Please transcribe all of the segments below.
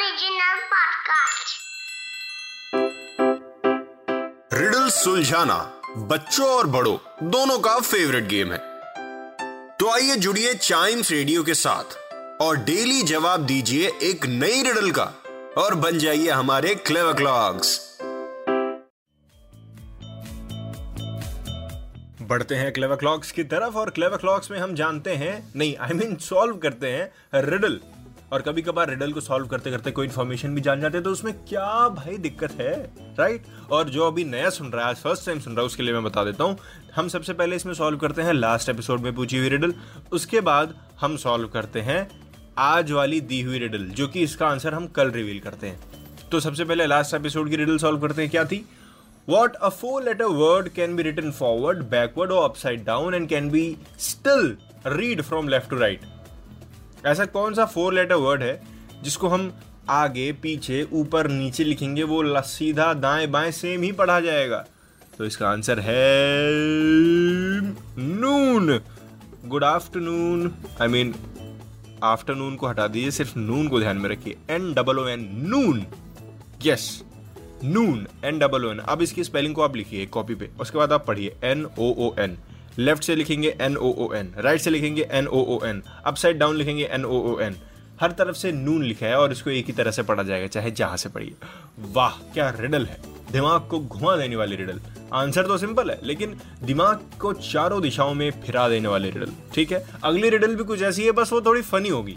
Original podcast. Riddle सुलझाना बच्चों और बड़ों दोनों का फेवरेट गेम है। तो आइए जुड़िए चाइम्स रेडियो के साथ और डेली जवाब दीजिए एक नई रिडल का और बन जाइए हमारे क्लेवर क्लॉक्स बढ़ते हैं क्लेवर क्लॉक्स की तरफ़ और क्लेवर क्लॉक्स में हम जानते हैं नहीं आई मीन सॉल्व करते हैं रिडल और कभी कभार रिडल को सॉल्व करते करते कोई इन्फॉर्मेशन भी जान जाते हैं तो उसमें क्या भाई दिक्कत है? राइट और जो अभी नया सुन रहा है फ़र्स्ट टाइम सुन रहा है उसके लिए मैं बता देता हूँ। हम सबसे पहले इसमें सॉल्व करते हैं लास्ट एपिसोड में पूछी हुई रिडल उसके बाद हम सॉल्व करते हैं आज वाली दी हुई रिडल जो कि इसका आंसर हम कल रिवील करते हैं। तो सबसे पहले लास्ट एपिसोड की रिडल सॉल्व करते हैं क्या थी? What a four letter word can be written forward, backward or upside down and can be still read from left to right? ऐसा कौन सा फोर लेटर वर्ड है जिसको हम आगे, पीछे, ऊपर, नीचे लिखेंगे, वो सीधा दाएँ बाएँ सेम ही पढ़ा जाएगा। तो इसका आंसर है noon. Good afternoon I mean afternoon को हटा दीजिए, सिर्फ़ नून को ध्यान में रखिए। N double O N noon. Yes noon N double O N अब इसकी स्पेलिंग को आप लिखिए कॉपी पे। उसके बाद आप पढ़िए N O O N left से लिखेंगे N O O N right से लिखेंगे N O O N upside down लिखेंगे एन ओ ओ एन हर तरफ़ से नून लिखा है और इसको एक ही तरह से पढ़ा जाएगा, चाहे जहाँ से पढ़िए। वाह, क्या रिडल है। दिमाग को घुमा देने वाली रिडल आंसर तो सिंपल है, लेकिन दिमाग को चारों दिशाओं में फिरा देने वाली रिडल ठीक है? अगली रिडल भी कुछ ऐसी है, बस वो थोड़ी फनी होगी।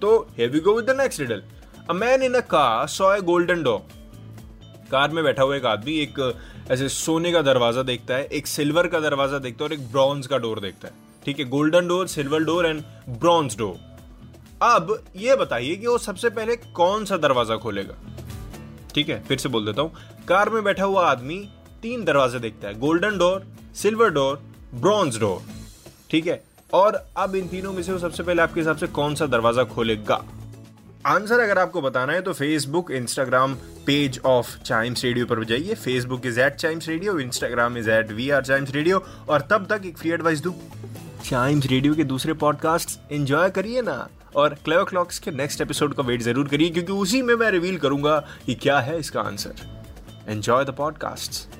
तो we go with the next riddle. A man in a car saw a golden door. Car में बैठा हुआ एक आदमी एक, ऐसे सोने का दरवाज़ा देखता है, एक सिल्वर का दरवाज़ा देखता है और एक ब्रॉन्ज का डोर देखता है। ठीक है, golden door, silver door and bronze door. अब ये बताइए कि वो सबसे पहले कौन सा दरवाज़ा खोलेगा? ठीक है, फिर से बोल देता हूँ। कार में बैठा हुआ आदमी तीन दरवाजे देखता है, golden door, silver door, bronze door. ठीक है, और अब इन तीनों में से वो सबसे पहले आपके हिसाब से कौन सा दरवाज़ा खोलेगा? आंसर अगर आपको बताना है तो Facebook Instagram page of Chimes radio पर जाइए Facebook is at Chimes radio Instagram is at we are Chimes radio और तब तक एक फ्री एडवाइस दूँ। चाइम्स रेडियो के दूसरे पॉडकास्ट एंजॉय करिए ना, और क्लेवर क्लॉक्स के नेक्स्ट एपिसोड का वेट ज़रूर करिए, क्योंकि उसी में मैं रिवील करूँगा कि क्या है इसका आंसर एंजॉय द पॉडकास्ट